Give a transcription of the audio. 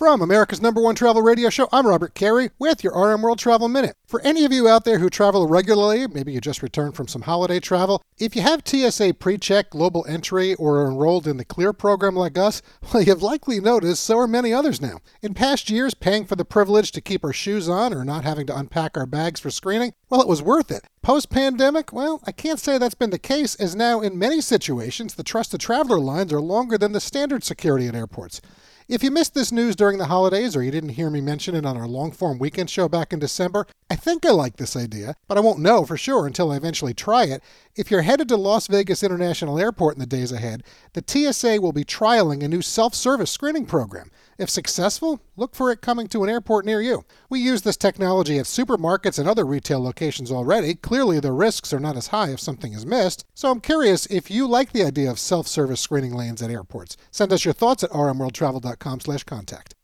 From America's number one travel radio show, I'm Robert Carey with your RM World Travel Minute. For any of you out there who travel regularly, maybe you just returned from some holiday travel, if you have TSA PreCheck, Global Entry, or are enrolled in the CLEAR program like us, well, you've likely noticed so are many others now. In past years, paying for the privilege to keep our shoes on or not having to unpack our bags for screening, well, it was worth it. Post pandemic, well, I can't say that's been the case, as now in many situations, the trusted traveler lines are longer than the standard security at airports. If you missed this news during the holidays or you didn't hear me mention it on our long form weekend show back in December, I think I like this idea, but I won't know for sure until I eventually try it. If you're headed to Las Vegas International Airport in the days ahead, the TSA will be trialing a new self service screening program. If successful, look for it coming to an airport near you. We use this technology at supermarkets and other retail locations already. Clearly, the risks are not as high if something is missed. So I'm curious if you like the idea of self-service screening lanes at airports. Send us your thoughts at rmworldtravel.com/contact.